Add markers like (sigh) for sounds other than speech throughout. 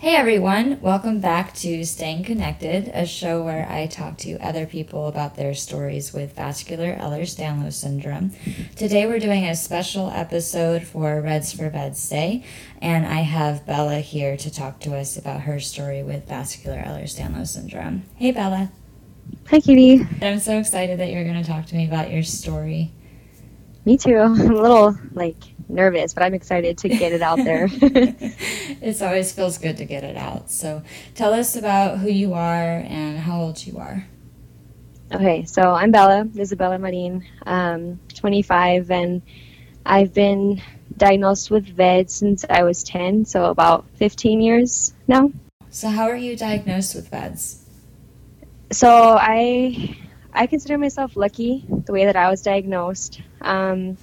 Hey everyone, welcome back to Staying Connected, a show where I talk to other people about their stories with vascular Ehlers Danlos syndrome. Today we're doing a special episode for Reds for Veds Day, and I have Bella here to talk to us about her story with vascular Ehlers Danlos syndrome. Hey Bella. Hi Katie. I'm so excited that you're going to talk to me about your story. Me too. (laughs) I'm a little like nervous, but I'm excited to get it out there. (laughs) it always feels good to get it out. So tell us about who you are and how old you are. Okay, so I'm Bella, Isabella Marin, um, 25, and I've been diagnosed with VED since I was 10, so about 15 years now. So how are you diagnosed with VEDS? So I I consider myself lucky the way that I was diagnosed. Um,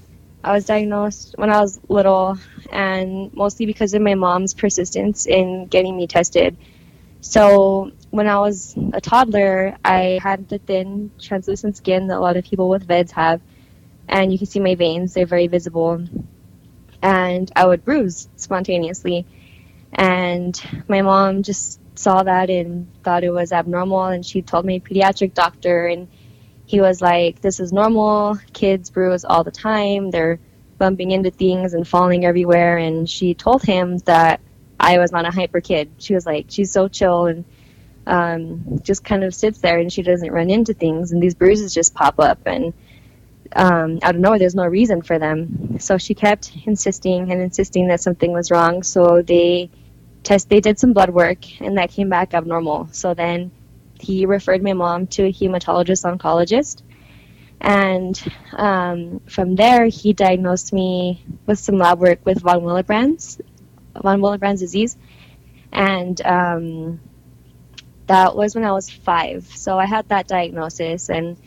I was diagnosed when I was little, and mostly because of my mom's persistence in getting me tested. So, when I was a toddler, I had the thin, translucent skin that a lot of people with VEDS have, and you can see my veins, they're very visible. And I would bruise spontaneously. And my mom just saw that and thought it was abnormal, and she told my pediatric doctor, and he was like, This is normal. Kids bruise all the time. They're bumping into things and falling everywhere. And she told him that I was not a hyper kid. She was like, She's so chill and um, just kind of sits there and she doesn't run into things. And these bruises just pop up. And um, out of nowhere, there's no reason for them. So she kept insisting and insisting that something was wrong. So they test, they did some blood work, and that came back abnormal. So then he referred my mom to a hematologist oncologist. And um, from there, he diagnosed me with some lab work with von Willebrand's, von Willebrand's disease. And um, that was when I was five. So I had that diagnosis. And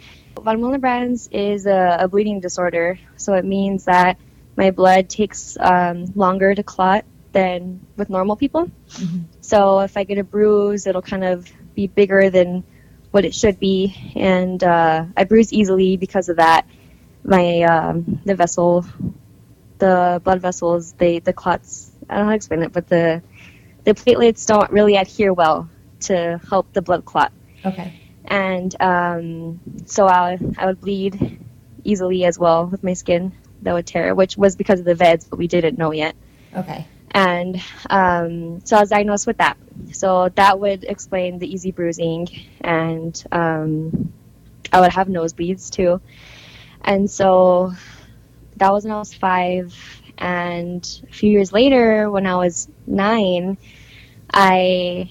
von Willebrand's is a, a bleeding disorder. So it means that my blood takes um, longer to clot than with normal people. Mm-hmm. So if I get a bruise, it'll kind of be bigger than what it should be, and uh, I bruise easily because of that. My um, the vessel, the blood vessels, they the clots. I don't know how to explain it, but the the platelets don't really adhere well to help the blood clot. Okay. And um, so I I would bleed easily as well with my skin that would tear, which was because of the VEDS, but we didn't know yet. Okay. And um, so I was diagnosed with that. So that would explain the easy bruising, and um, I would have nosebleeds too. And so that was when I was five. And a few years later, when I was nine, I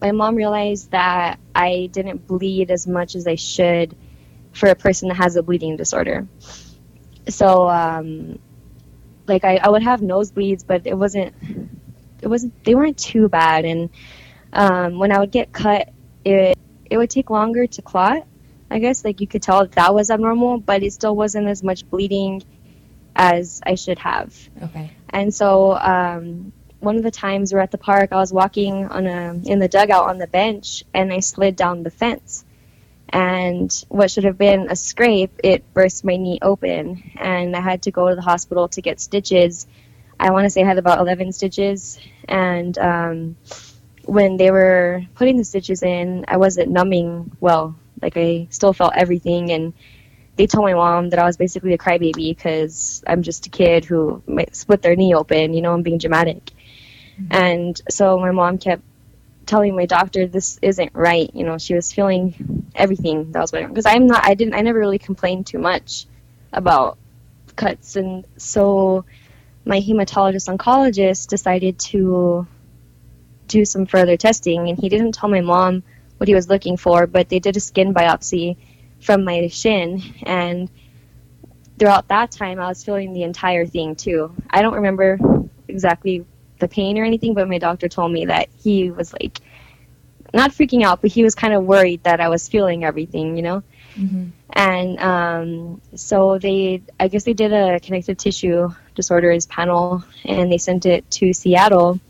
my mom realized that I didn't bleed as much as I should for a person that has a bleeding disorder. So um, like I, I would have nosebleeds, but it wasn't it wasn't they weren't too bad. And um, when I would get cut, it it would take longer to clot. I guess like you could tell that, that was abnormal, but it still wasn't as much bleeding as I should have. Okay. And so um, one of the times we're at the park, I was walking on a in the dugout on the bench, and I slid down the fence and what should have been a scrape, it burst my knee open, and I had to go to the hospital to get stitches. I want to say I had about 11 stitches, and um, when they were putting the stitches in, I wasn't numbing well. Like I still felt everything, and they told my mom that I was basically a crybaby because I'm just a kid who split their knee open. You know, I'm being dramatic. Mm-hmm. And so my mom kept telling my doctor this isn't right. You know, she was feeling everything that was going on because I'm not. I didn't. I never really complained too much about cuts, and so my hematologist oncologist decided to do some further testing, and he didn't tell my mom what he was looking for, but they did a skin biopsy from my shin, and throughout that time, I was feeling the entire thing too. I don't remember exactly the pain or anything, but my doctor told me that he was like not freaking out, but he was kind of worried that I was feeling everything, you know. Mm-hmm. And um, so they, I guess they did a connective tissue disorders panel, and they sent it to Seattle,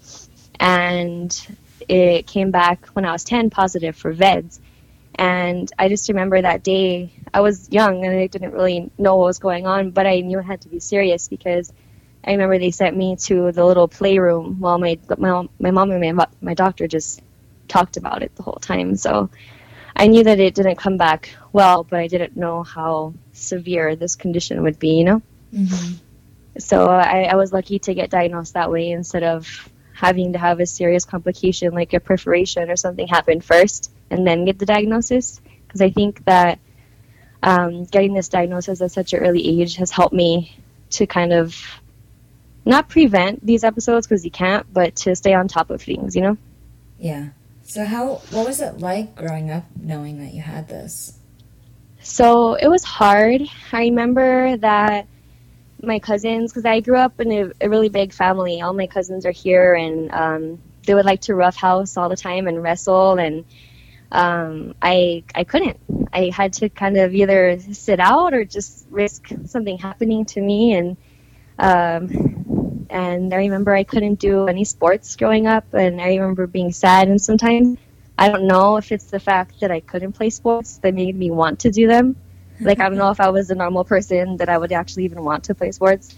and it came back when I was 10 positive for VEDS. And I just remember that day, I was young and I didn't really know what was going on, but I knew it had to be serious because I remember they sent me to the little playroom while my my, my mom and my, my doctor just talked about it the whole time. So I knew that it didn't come back well, but I didn't know how severe this condition would be, you know? Mm-hmm. So I, I was lucky to get diagnosed that way instead of having to have a serious complication like a perforation or something happen first and then get the diagnosis. Because I think that um, getting this diagnosis at such an early age has helped me to kind of not prevent these episodes because you can't, but to stay on top of things, you know? Yeah. So how what was it like growing up knowing that you had this? So it was hard. I remember that my cousins, because I grew up in a, a, really big family. All my cousins are here, and um, they would like to roughhouse all the time and wrestle, and um, I I couldn't. I had to kind of either sit out or just risk something happening to me, and um, and I remember I couldn't do any sports growing up, and I remember being sad. And sometimes I don't know if it's the fact that I couldn't play sports that made me want to do them. Like I don't know if I was a normal person that I would actually even want to play sports,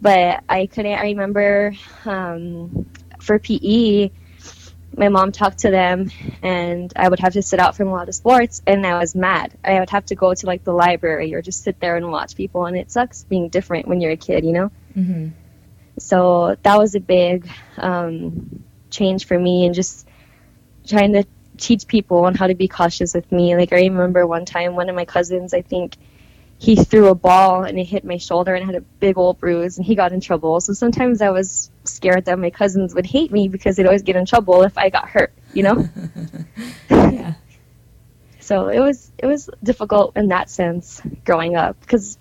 but I couldn't. I remember um, for PE my mom talked to them and I would have to sit out from a lot of sports and I was mad. I would have to go to like the library or just sit there and watch people and it sucks being different when you're a kid, you know? Mm-hmm. So that was a big um, change for me and just trying to teach people on how to be cautious with me. Like I remember one time one of my cousins, I think he threw a ball and it hit my shoulder and I had a big old bruise and he got in trouble. So sometimes I was scared that my cousins would hate me because they'd always get in trouble if I got hurt, you know? (laughs) yeah. (laughs) So it was it was difficult in that sense growing up because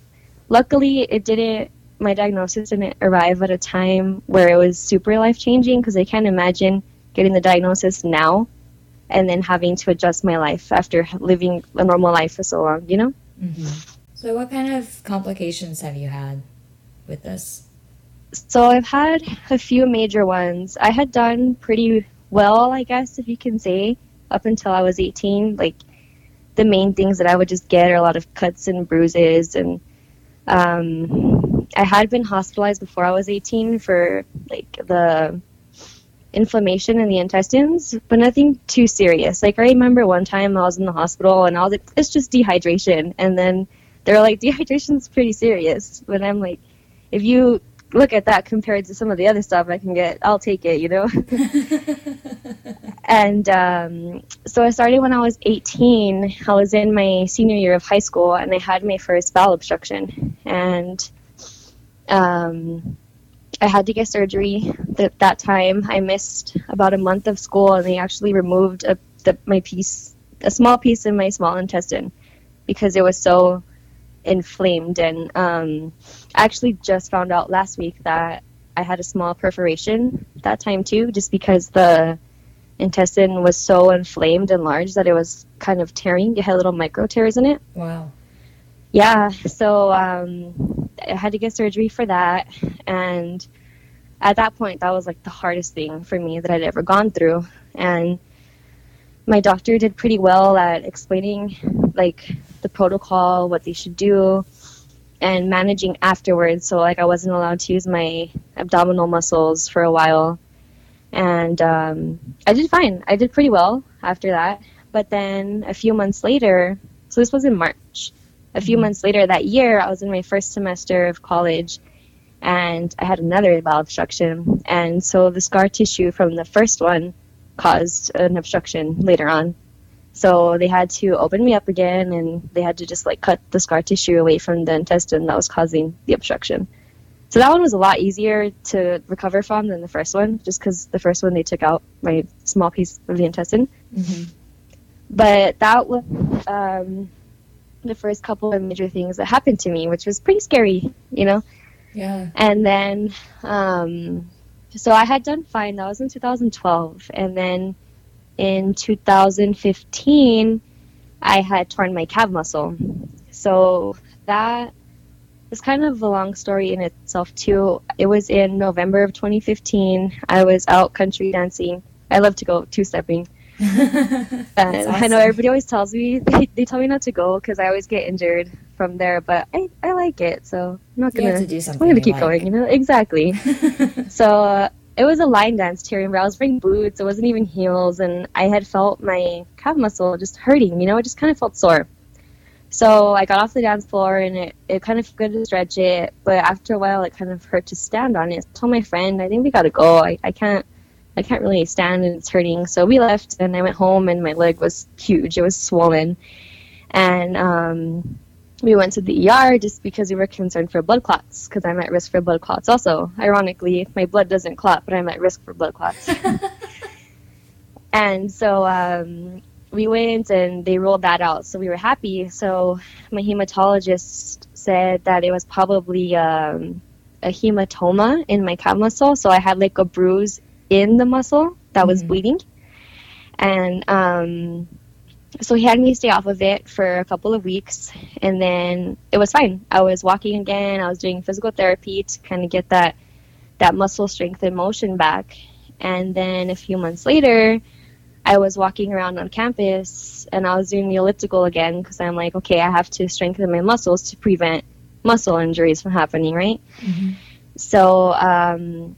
luckily it didn't my diagnosis didn't arrive at a time where it was super life changing because I can't imagine getting the diagnosis now and then having to adjust my life after living a normal life for so long, you know? Mm-hmm. So, what kind of complications have you had with this? So, I've had a few major ones. I had done pretty well, I guess, if you can say, up until I was 18. Like, the main things that I would just get are a lot of cuts and bruises. And um, I had been hospitalized before I was 18 for, like, the inflammation in the intestines, but nothing too serious. Like, I remember one time I was in the hospital and I was like, it's just dehydration. And then they're like (laughs) dehydration is pretty serious but i'm like if you look at that compared to some of the other stuff i can get i'll take it you know (laughs) and um, so i started when i was 18 i was in my senior year of high school and i had my first bowel obstruction and um, i had to get surgery at that time i missed about a month of school and they actually removed a, the, my piece a small piece in my small intestine because it was so inflamed. And um, I actually just found out last week that I had a small perforation that time too, just because the intestine was so inflamed and large that it was kind of tearing. It had little micro tears in it. Wow. Yeah, so um, I had to get surgery for that. And at that point, that was like the hardest thing for me that I'd ever gone through. And my doctor did pretty well at explaining like the protocol, what they should do, and managing afterwards. So like I wasn't allowed to use my abdominal muscles for a while, and um, I did fine. I did pretty well after that. But then a few months later, so this was in March. A few mm-hmm. months later that year, I was in my first semester of college, and I had another bowel obstruction. And so the scar tissue from the first one caused an obstruction later on. So they had to open me up again and they had to just like cut the scar tissue away from the intestine that was causing the obstruction. So that one was a lot easier to recover from than the first one, just because the first one they took out my small piece of the intestine. Mm-hmm. But that was um, the first couple of major things that happened to me, which was pretty scary, you know? Yeah. And then um, so I had done fine. That was in 2012. And then in 2015, I had torn my calf muscle. So that is kind of a long story in itself, too. It was in November of 2015. I was out country dancing. I love to go two stepping. And awesome. I know everybody always tells me, (laughs) they, they tell me not to go because I always get injured. from there, but I, I like it, so I'm not gonna. do something. I'm gonna keep like. going, you know? Exactly. (laughs) so uh, it was a line dance but I was wearing boots. It wasn't even heels, and I had felt my calf muscle just hurting. You know, it just kind of felt sore. So I got off the dance floor, and it, it kind of felt good to stretch it, but after a while, it kind of hurt to stand on it. I told my friend, I think we gotta go. I, I can't. I can't really stand and it's hurting. So we left and I went home and my leg was huge. It was swollen. And um, we went to the ER just because we were concerned for blood clots because I'm at risk for blood clots also. Ironically, my blood doesn't clot, but I'm at risk for blood clots. (laughs) and so um, we went and they ruled that out. So we were happy. So my hematologist said that it was probably um, a hematoma in my calf muscle. So I had like a bruise in the muscle that was Mhm. bleeding. And um, so he had me stay off of it for a couple of weeks. And then it was fine. I was walking again. I was doing physical therapy to kind of get that, that muscle strength and motion back. And then a few months later, I was walking around on campus and I was doing the elliptical again because I'm like, okay, I have to strengthen my muscles to prevent muscle injuries from happening, right? Mhm. So um,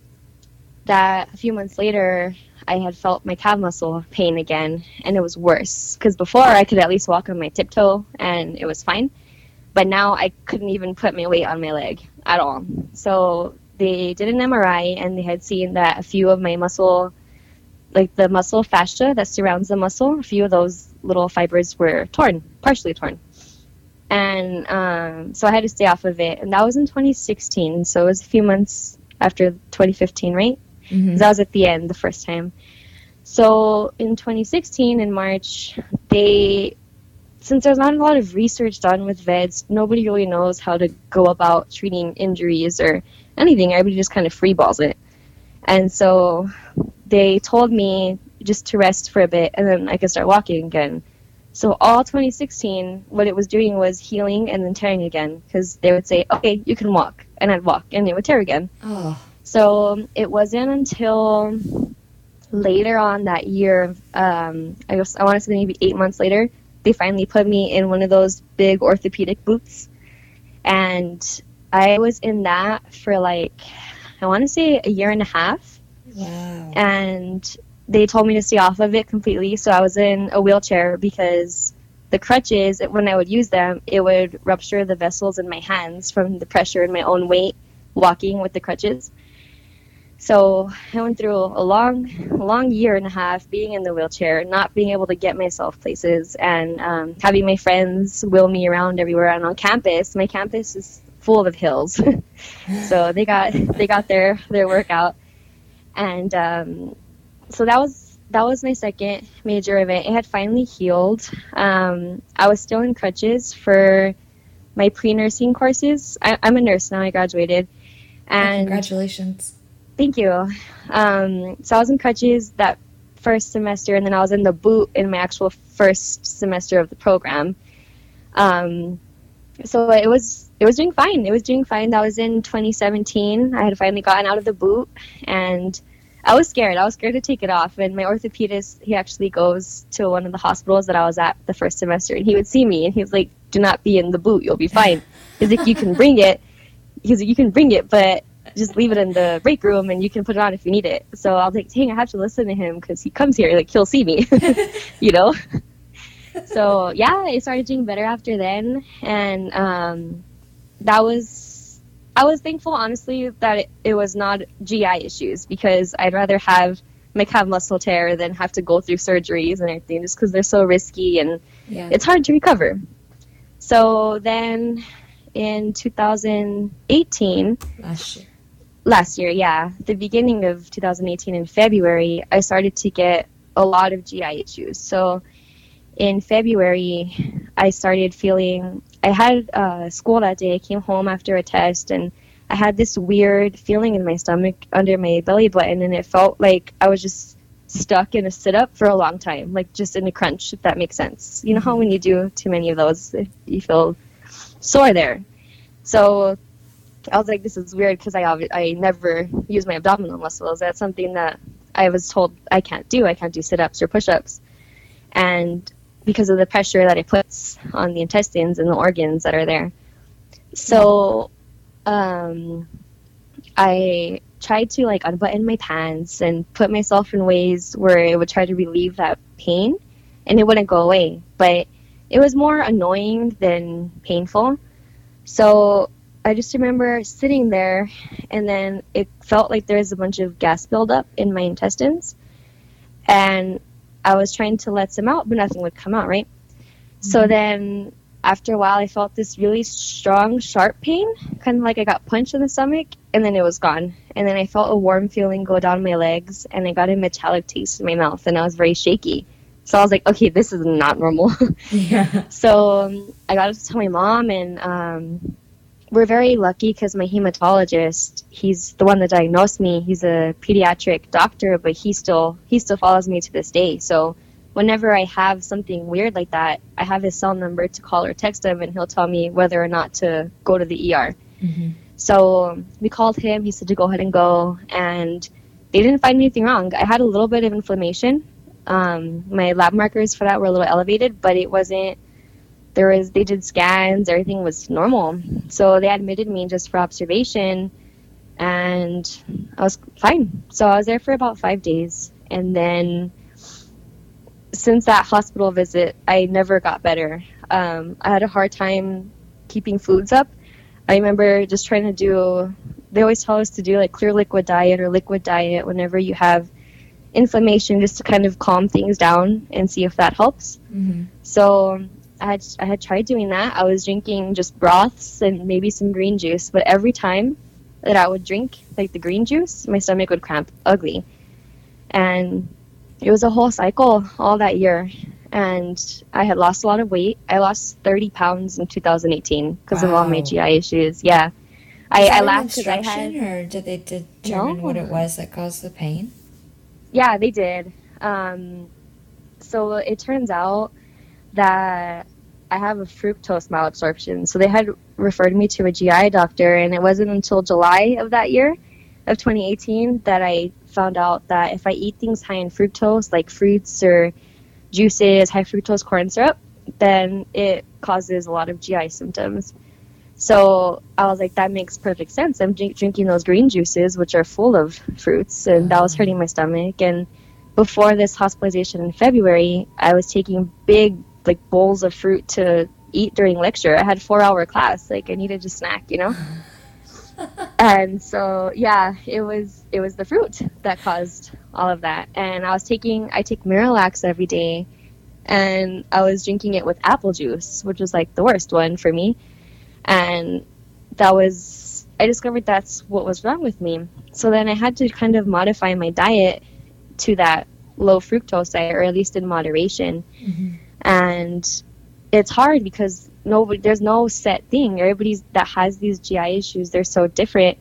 that a few months later, I had felt my calf muscle pain again, and it was worse because before I could at least walk on my tiptoe and it was fine, but now I couldn't even put my weight on my leg at all. So they did an MRI and they had seen that a few of my muscle, like the muscle fascia that surrounds the muscle, a few of those little fibers were torn, partially torn. And um, so I had to stay off of it. And that was in 2016. So it was a few months after 2015, right? Mhm. 'Cause That was at the end the first time. So in 2016, in March, they, since there's not a lot of research done with VEDS, nobody really knows how to go about treating injuries or anything. Everybody just kind of freeballs it. And so they told me just to rest for a bit and then I could start walking again. So all 2016, what it was doing was healing and then tearing again because they would say, okay, you can walk. And I'd walk and it would tear again. Oh. So it wasn't until later on that year, um, I guess I want to say maybe eight months later, they finally put me in one of those big orthopedic boots, and I was in that for like I want to say a year and a half, Wow. and they told me to stay off of it completely. So I was in a wheelchair because the crutches, when I would use them, it would rupture the vessels in my hands from the pressure and my own weight walking with the crutches. So I went through a long, long year and a half being in the wheelchair, not being able to get myself places, and um, having my friends wheel me around everywhere. And on campus, my campus is full of hills, (laughs) so they got they got their their workout, and um, so that was that was my second major event. It had finally healed. Um, I was still in crutches for my pre nursing courses. I, I'm a nurse now. I graduated, and Congratulations. Thank you. Um, so I was in crutches that first semester, and then I was in the boot in my actual first semester of the program. Um, so it was it was doing fine. It was doing fine. That was in 2017. I had finally gotten out of the boot, and I was scared. I was scared to take it off. And my orthopedist, he actually goes to one of the hospitals that I was at the first semester, and he would see me, and he was like, "Do not be in the boot. You'll be fine." He's like, "You can bring it." He's like, "You can bring it, but just leave it in the break room and you can put it on if you need it. So I was like, dang, I have to listen to him because he comes here, like he'll see me, (laughs) (laughs) you know. so yeah, I started doing better after then, and um, that was I was thankful, honestly, that it, it was not GI issues because I'd rather have my calf muscle tear than have to go through surgeries and everything just because they're so risky and Yeah. it's hard to recover. So then in 2018, Last year. Last year, yeah, the beginning of 2018 in February, I started to get a lot of GI issues. So in February, I started feeling I had uh, school that day. I came home after a test and I had this weird feeling in my stomach under my belly button, and it felt like I was just stuck in a sit up for a long time, like just in a crunch, if that makes sense. You know how when you do too many of those, you feel sore there. So I was like, this is weird because I obvi- I never use my abdominal muscles. That's something that I was told I can't do. I can't do sit ups or push ups. And because of the pressure that it puts on the intestines and the organs that are there. So um, I tried to like unbutton my pants and put myself in ways where it would try to relieve that pain and it wouldn't go away. But it was more annoying than painful. So I just remember sitting there and then it felt like there was a bunch of gas buildup in my intestines. And I was trying to let some out, but nothing would come out, right? Mm-hmm. So then after a while, I felt this really strong, sharp pain, kind of like I got punched in the stomach, and then it was gone. And then I felt a warm feeling go down my legs, and I got a metallic taste in my mouth, and I was very shaky. So I was like, okay, this is not normal. (laughs) yeah. So um, I got to tell my mom, and um, we're very lucky because my hematologist, he's the one that diagnosed me. He's a pediatric doctor, but he still he still follows me to this day. So whenever I have something weird like that, I have his cell number to call or text him, and he'll tell me whether or not to go to the ER. Mm-hmm. So we called him. He said to go ahead and go, and they didn't find anything wrong. I had a little bit of inflammation. Um, my lab markers for that were a little elevated, but it wasn't. There was they did scans. Everything was normal. So they admitted me just for observation, and I was fine. So I was there for about five days, and then since that hospital visit, I never got better. Um, I had a hard time keeping foods up. I remember just trying to do, they always tell us to do like clear liquid diet or liquid diet whenever you have inflammation just to kind of calm things down and see if that helps. Mm-hmm. So I had, I had tried doing that. I was drinking just broths and maybe some green juice, but every time that I would drink like the green juice, my stomach would cramp ugly. And it was a whole cycle all that year and I had lost a lot of weight. I lost 30 pounds in 2018 because wow. of all my GI issues. Yeah. I, I laughed because I had. Or did they determine no. what it was that caused the pain? Yeah, they did. Um, so it turns out that I have a fructose malabsorption. So they had referred me to a GI doctor, and it wasn't until July of that year, of 2018, that I found out that if I eat things high in fructose, like fruits or juices, high fructose corn syrup, then it causes a lot of GI symptoms. So I was like, that makes perfect sense. I'm drink- drinking those green juices, which are full of fruits, and that was mm. hurting my stomach. And before this hospitalization in February, I was taking big, like, bowls of fruit to eat during lecture. I had four hour class. Like, I needed a snack, you know? (laughs) and so yeah, it was it was the fruit that caused all of that. And I was taking I take Miralax every day, and I was drinking it with apple juice, which was like the worst one for me. And that was I discovered that's what was wrong with me. So then I had to kind of modify my diet to that low fructose diet, or at least in moderation. Mm-hmm. And it's hard because nobody there's no set thing. Everybody's that has these GI issues, they're so different.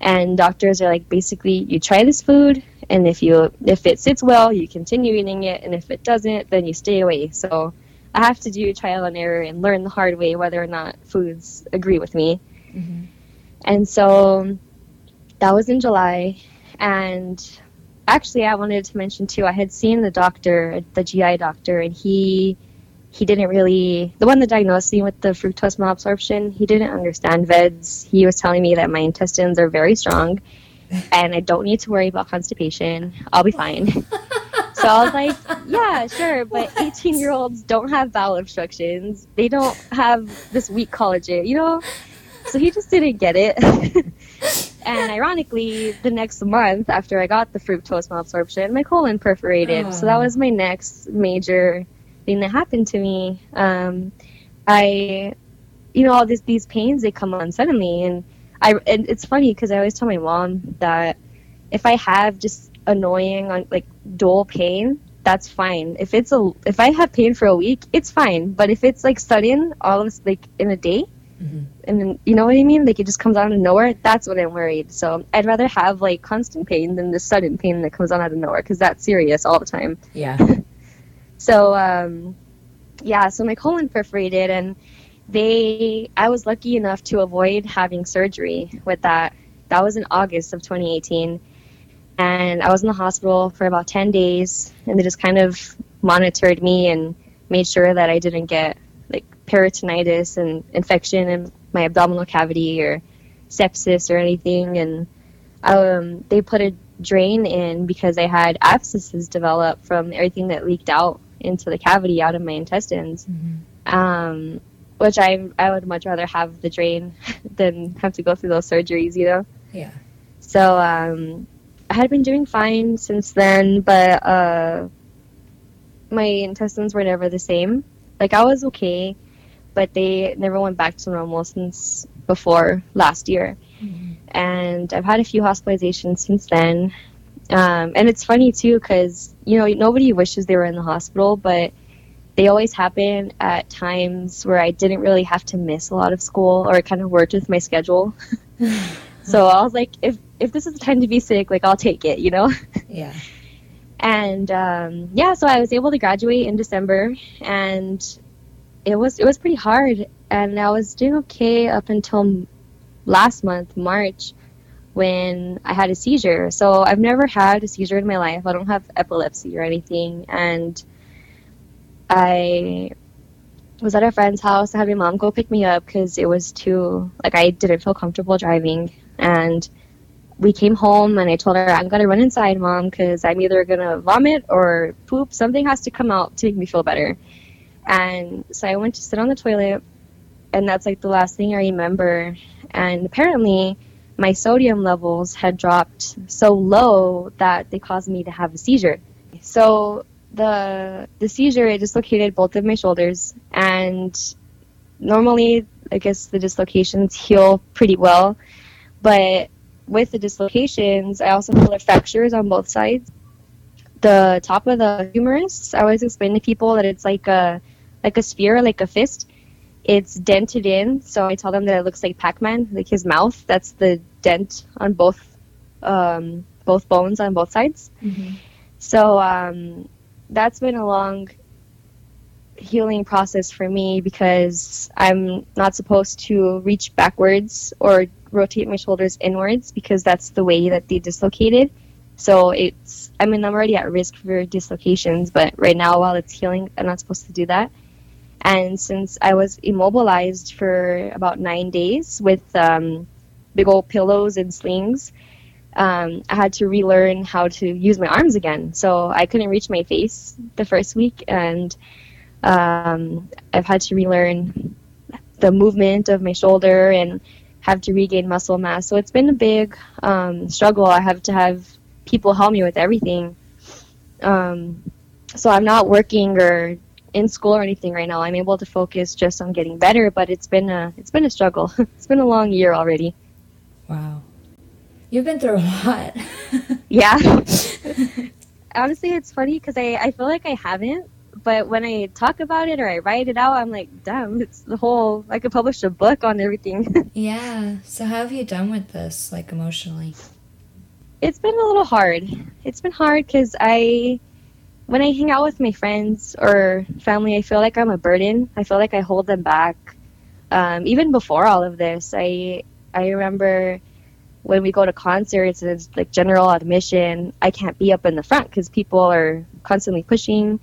And doctors are like basically you try this food and if you if it sits well, you continue eating it and if it doesn't, then you stay away. So I have to do trial and error and learn the hard way whether or not foods agree with me. Mm-hmm. And so that was in July and actually I wanted to mention too I had seen the doctor, the GI doctor and he he didn't really the one that diagnosed me with the fructose malabsorption he didn't understand veds he was telling me that my intestines are very strong and i don't need to worry about constipation. I'll be fine. So i was like yeah sure but (laughs) 18 year olds don't have bowel obstructions. They don't have this weak collagen you know? So he just didn't get it (laughs) and ironically the next month after i got the fructose malabsorption my colon perforated oh. so that was my next major thing that happened to me. Um, I, you know, all these these pains they come on suddenly, and I and it's funny because I always tell my mom that if I have just annoying on like dull pain, that's fine. If it's a if I have pain for a week, it's fine. But if it's like sudden, all of like in a day, mm-hmm. and then you know what I mean, like it just comes out of nowhere. That's what I'm worried. So I'd rather have like constant pain than the sudden pain that comes on out of nowhere because that's serious all the time. Yeah. (laughs) So um, yeah, so my colon perforated, and they I was lucky enough to avoid having surgery with that. That was in August of 2018, and I was in the hospital for about 10 days, and they just kind of monitored me and made sure that I didn't get peritonitis and infection in my abdominal cavity or sepsis or anything. And um, they put a drain in because I had abscesses develop from everything that leaked out into the cavity out of my intestines. Mm-hmm. Um, which I I would much rather have the drain (laughs) than have to go through those surgeries, you know. Yeah. So um, I had been doing fine since then, but uh, my intestines were never the same. Like I was okay, but they never went back to normal since before last year. Mm-hmm. And I've had a few hospitalizations since then. Um, and it's funny too because you know nobody wishes they were in the hospital, but they always happen at times where I didn't really have to miss a lot of school or it kind of worked with my schedule. (laughs) so I was like, if if this is the time to be sick, like I'll take it, you know? Yeah. and um, yeah, so I was able to graduate in December, and it was it was pretty hard, and I was doing okay up until last month, March, when I had a seizure. So I've never had a seizure in my life. I don't have epilepsy or anything, and I was at a friend's house. I had my mom go pick me up because it was too like I didn't feel comfortable driving, and we came home and I told her I'm gonna run inside, mom, because I'm either gonna vomit or poop. Something has to come out to make me feel better. And so I went to sit on the toilet, and that's like the last thing I remember. And apparently, my sodium levels had dropped so low that they caused me to have a seizure. So the the seizure it dislocated both of my shoulders, and normally I guess the dislocations heal pretty well, but with the dislocations, I also feel fractures on both sides. The top of the humerus, I always explain to people that it's like a like a sphere, like a fist. It's dented in, so I tell them that it looks like Pac-Man, like his mouth. That's the dent on both um, both bones on both sides. Mm-hmm. So um, that's been a long healing process for me because I'm not supposed to reach backwards or rotate my shoulders inwards because that's the way that they dislocated. So it's, I mean, I'm already at risk for dislocations, but right now while it's healing, I'm not supposed to do that. And since I was immobilized for about nine days with um, big old pillows and slings, um, I had to relearn how to use my arms again. So I couldn't reach my face the first week, and um, I've had to relearn the movement of my shoulder and have to regain muscle mass. So it's been a big um, struggle. I have to have people help me with everything. Um, so I'm not working or in school or anything right now. I'm able to focus just on getting better, but it's been a it's been a struggle. (laughs) it's been a long year already. Wow. You've been through a lot. (laughs) yeah. (laughs) Honestly, it's funny because I, I feel like I haven't, but when I talk about it or I write it out, I'm like, damn, it's the whole. I could publish a book on everything. yeah. So how have you done with this, like emotionally? It's been a little hard. It's been hard because I, when I hang out with my friends or family, I feel like I'm a burden. I feel like I hold them back. Um, even before all of this, I I remember when we go to concerts and it's like general admission, I can't be up in the front because people are constantly pushing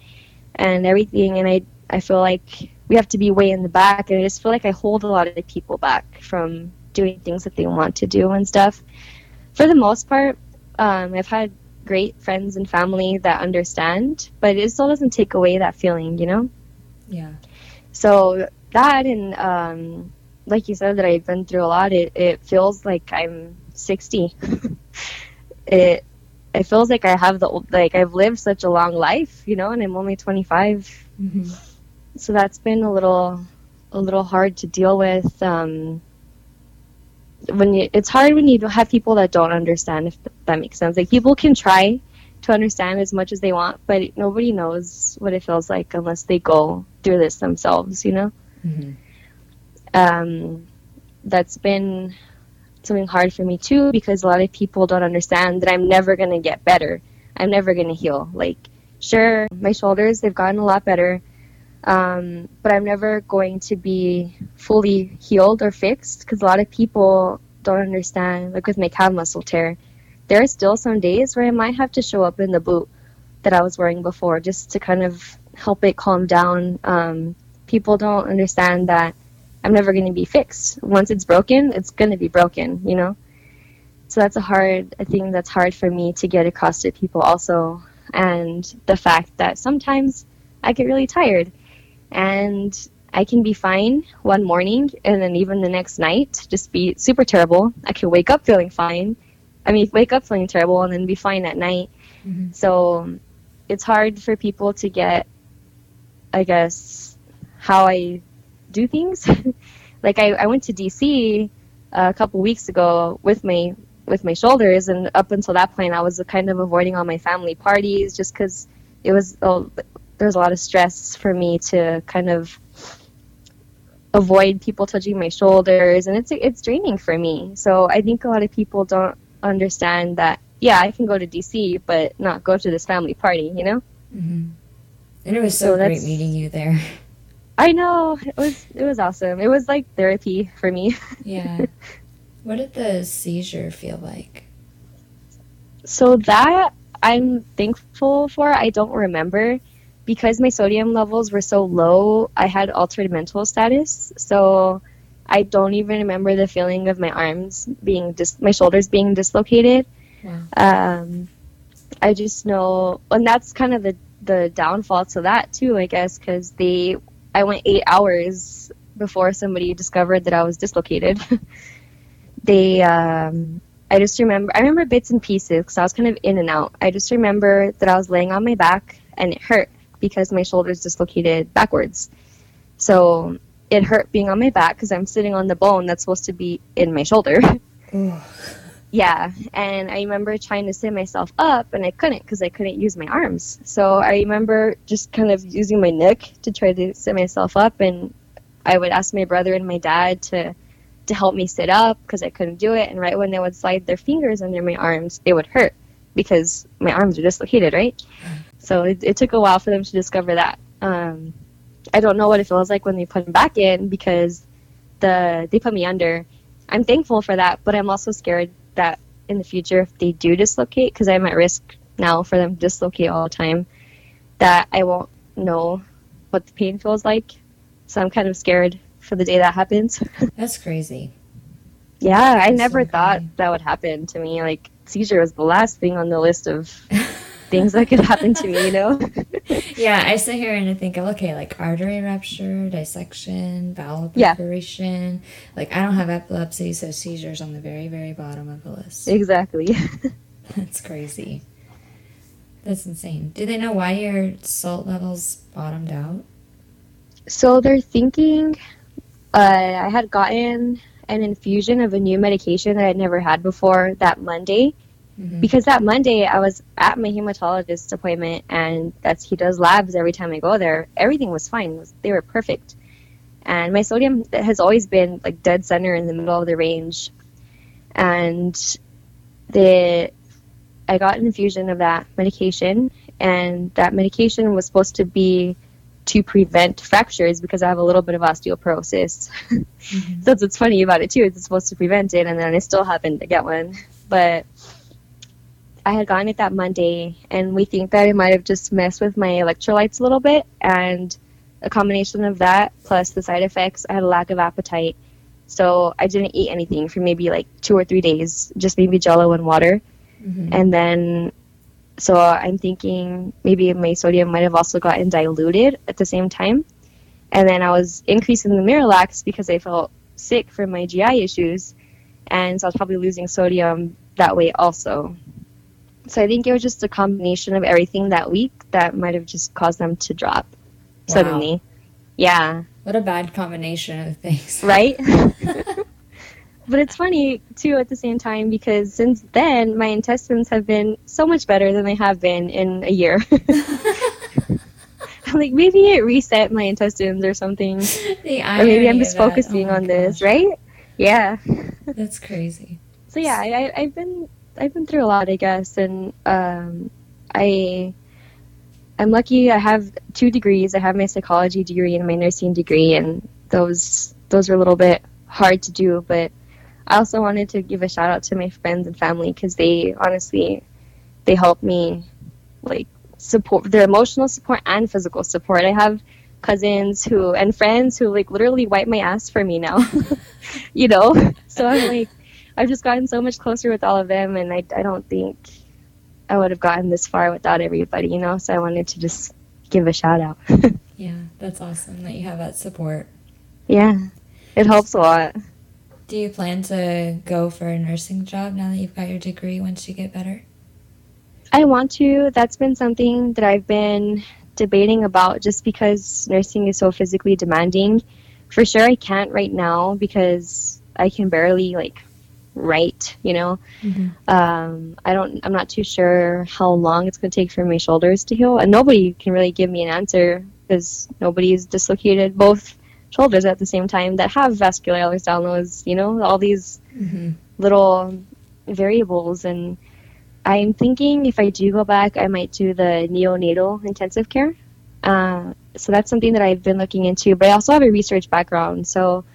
and everything. And I, I feel like we have to be way in the back. And I just feel like I hold a lot of people back from doing things that they want to do and stuff. For the most part, um, I've had great friends and family that understand, but it still doesn't take away that feeling, you know? Yeah. So that and, um, like you said, that I've been through a lot, it, it feels like I'm 60. (laughs) it it feels like I have the old, like I've lived such a long life, you know, and I'm only 25. Mm-hmm. So that's been a little a little hard to deal with. Um, when you, it's hard when you have people that don't understand, if that makes sense. Like people can try to understand as much as they want, but nobody knows what it feels like unless they go through this themselves, you know. Mm-hmm. Um, that's been something hard for me too because a lot of people don't understand that I'm never going to get better. I'm never going to heal. Like, sure, my shoulders, they've gotten a lot better, um, but I'm never going to be fully healed or fixed because a lot of people don't understand. Like with my calf muscle tear, there are still some days where I might have to show up in the boot that I was wearing before just to kind of help it calm down. Um, people don't understand that I'm never going to be fixed. Once it's broken, it's going to be broken, you know? So that's a hard a thing that's hard for me to get across to people also. And the fact that sometimes I get really tired and I can be fine one morning and then even the next night just be super terrible. I can wake up feeling fine. I mean, wake up feeling terrible and then be fine at night. Mm-hmm. So it's hard for people to get, I guess, how I do things. (laughs) like I, I went to DC a couple weeks ago with my with my shoulders, and up until that point, I was kind of avoiding all my family parties just because it was oh, there was a lot of stress for me to kind of avoid people touching my shoulders, and it's it's draining for me. So I think a lot of people don't understand that. Yeah, I can go to DC, but not go to this family party. You know. Mm-hmm. And it was so, so great meeting you there. I know it was it was awesome. It was like therapy for me. (laughs) yeah. What did the seizure feel like? So that I'm thankful for. I don't remember because my sodium levels were so low. I had altered mental status, so I don't even remember the feeling of my arms being dis- my shoulders being dislocated. Wow. Um, I just know, and that's kind of the the downfall to that too, I guess, because they I went eight hours before somebody discovered that I was dislocated. (laughs) they, um, I just remember, I remember bits and pieces because I was kind of in and out. I just remember that I was laying on my back and it hurt because my shoulders dislocated backwards. So it hurt being on my back because I'm sitting on the bone that's supposed to be in my shoulder. (laughs) yeah, and I remember trying to sit myself up and I couldn't because I couldn't use my arms. So I remember just kind of using my neck to try to sit myself up, and I would ask my brother and my dad to to help me sit up because I couldn't do it. And right when they would slide their fingers under my arms, it would hurt because my arms are dislocated, right? So it, it took a while for them to discover that. Um, I don't know what it feels like when they put them back in because the they put me under. I'm thankful for that, but I'm also scared that in the future, if they do dislocate, because I'm at risk now for them to dislocate all the time, that I won't know what the pain feels like. So I'm kind of scared for the day that happens. (laughs) That's crazy. Yeah, I never so thought that would happen to me. Like seizure was the last thing on the list of (laughs) things that could happen to me, you know? (laughs) yeah, I sit here and I think, okay, like artery rupture, dissection, bowel perforation. Yeah. Like I don't have epilepsy, so seizures on the very, very bottom of the list. Exactly. (laughs) (laughs) That's crazy. That's insane. Do they know why your salt levels bottomed out? So they're thinking uh, I had gotten an infusion of a new medication that I'd never had before that Monday Mm-hmm. Because that Monday I was at my hematologist appointment, and that's he does labs every time I go there. Everything was fine; they were perfect, and my sodium has always been like dead center in the middle of the range. And the I got an infusion of that medication, and that medication was supposed to be to prevent fractures because I have a little bit of osteoporosis. (laughs) Mm-hmm. so that's what's funny about it too. It's supposed to prevent it, and then I still happened to get one. But I had gotten it that Monday, and we think that it might have just messed with my electrolytes a little bit. And a combination of that plus the side effects, I had a lack of appetite. So I didn't eat anything for maybe like two or three days, just maybe jello and water. Mm-hmm. And then, so I'm thinking maybe my sodium might have also gotten diluted at the same time. And then I was increasing the Miralax because I felt sick from my GI issues. And so I was probably losing sodium that way also. So I think it was just a combination of everything that week that might have just caused them to drop wow. suddenly. Yeah. What a bad combination of things. Right? (laughs) (laughs) but it's funny too at the same time because since then my intestines have been so much better than they have been in a year. (laughs) like maybe it reset my intestines or something. or maybe I'm just oh focusing oh on gosh. this, right? Yeah. That's crazy. So yeah, I, I've been I've been through a lot, I guess, and um, I I'm lucky. I have two degrees. I have my psychology degree and my nursing degree, and those those are a little bit hard to do. But I also wanted to give a shout out to my friends and family because they honestly they helped me like support, their emotional support and physical support. I have cousins who and friends who like literally wipe my ass for me now. (laughs) you know, so I'm like, I've just gotten so much closer with all of them, and I I don't think I would have gotten this far without everybody. You know, so I wanted to just give a shout out. (laughs) yeah, that's awesome that you have that support. Yeah, it helps a lot. Do you plan to go for a nursing job now that you've got your degree once you get better? I want to. That's been something that I've been debating about just because nursing is so physically demanding. For sure, I can't right now because I can barely like write, you know. Mm-hmm. Um, I don't. I'm not too sure how long it's going to take for my shoulders to heal, and nobody can really give me an answer because nobody's dislocated both shoulders at the same time that have vascular Ehlers-Danlos. You know, all these mm-hmm. little variables and I'm thinking if I do go back, I might do the neonatal intensive care. Uh, so that's something that I've been looking into. But I also have a research background, so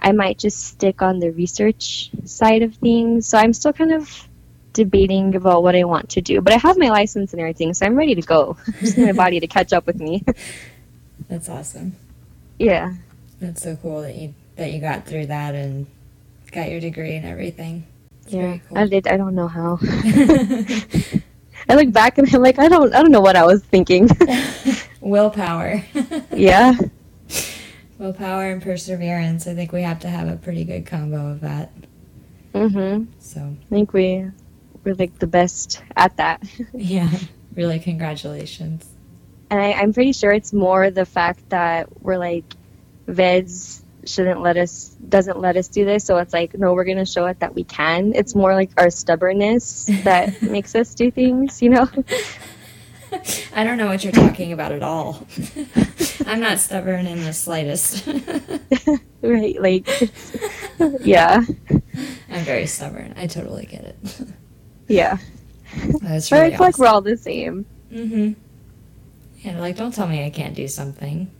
I might just stick on the research side of things. So I'm still kind of debating about what I want to do. But I have my license and everything, so I'm ready to go. (laughs) just need my body to catch up with me. (laughs) that's awesome. Yeah. That's so cool that you that you got through that and got your degree and everything. It's yeah, cool. I did. I don't know how. (laughs) I look back and I'm like, I don't, I don't know what I was thinking. Willpower. yeah. Willpower and perseverance. I think we have to have a pretty good combo of that. Mhm. So I think we we're like the best at that. (laughs) yeah. Really, congratulations. And I, I'm pretty sure it's more the fact that we're like VEDS shouldn't let us doesn't let us do this so it's like no we're going to show it that we can it's more like our stubbornness that (laughs) makes us do things you know (laughs) i don't know what you're talking about at all i'm not stubborn in the slightest (laughs) right like (laughs) yeah i'm very stubborn i totally get it yeah that's really but i feel awesome. like we're all the same mm-hmm yeah like don't tell me i can't do something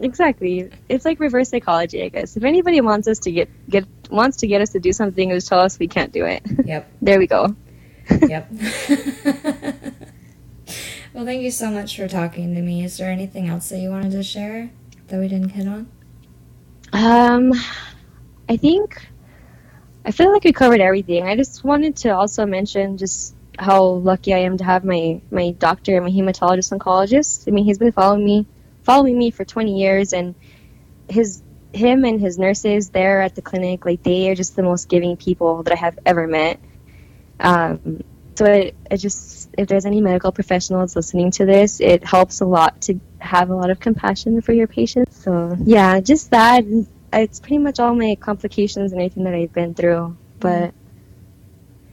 Exactly. It's like reverse psychology, I guess. If anybody wants us to get get wants to get us to do something, just tell us we can't do it. Yep. (laughs) there we go. yep. Well, thank you so much for talking to me. Is there anything else that you wanted to share that we didn't hit on? Um, I think I feel like we covered everything. I just wanted to also mention just how lucky I am to have my my doctor, my hematologist oncologist. I mean, he's been following me following me for 20 years and his him and his nurses there at the clinic like they are just the most giving people that i have ever met um, so it, it just if there's any medical professionals listening to this it helps a lot to have a lot of compassion for your patients so yeah just that it's pretty much all my complications and everything that i've been through but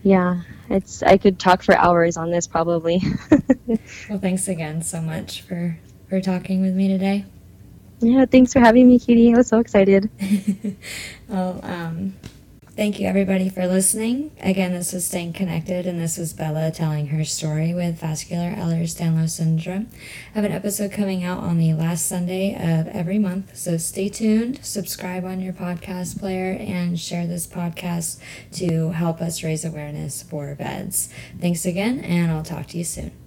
yeah it's i could talk for hours on this probably (laughs) well thanks again so much for for talking with me today. Yeah, thanks for having me, Katie. I was so excited. (laughs) well, um, thank you everybody for listening. Again, this was Staying Connected, and this was Bella telling her story with vascular Ehlers-Danlos syndrome. I have an episode coming out on the last Sunday of every month, so stay tuned, subscribe on your podcast player, and share this podcast to help us raise awareness for VEDS. Thanks again, and I'll talk to you soon.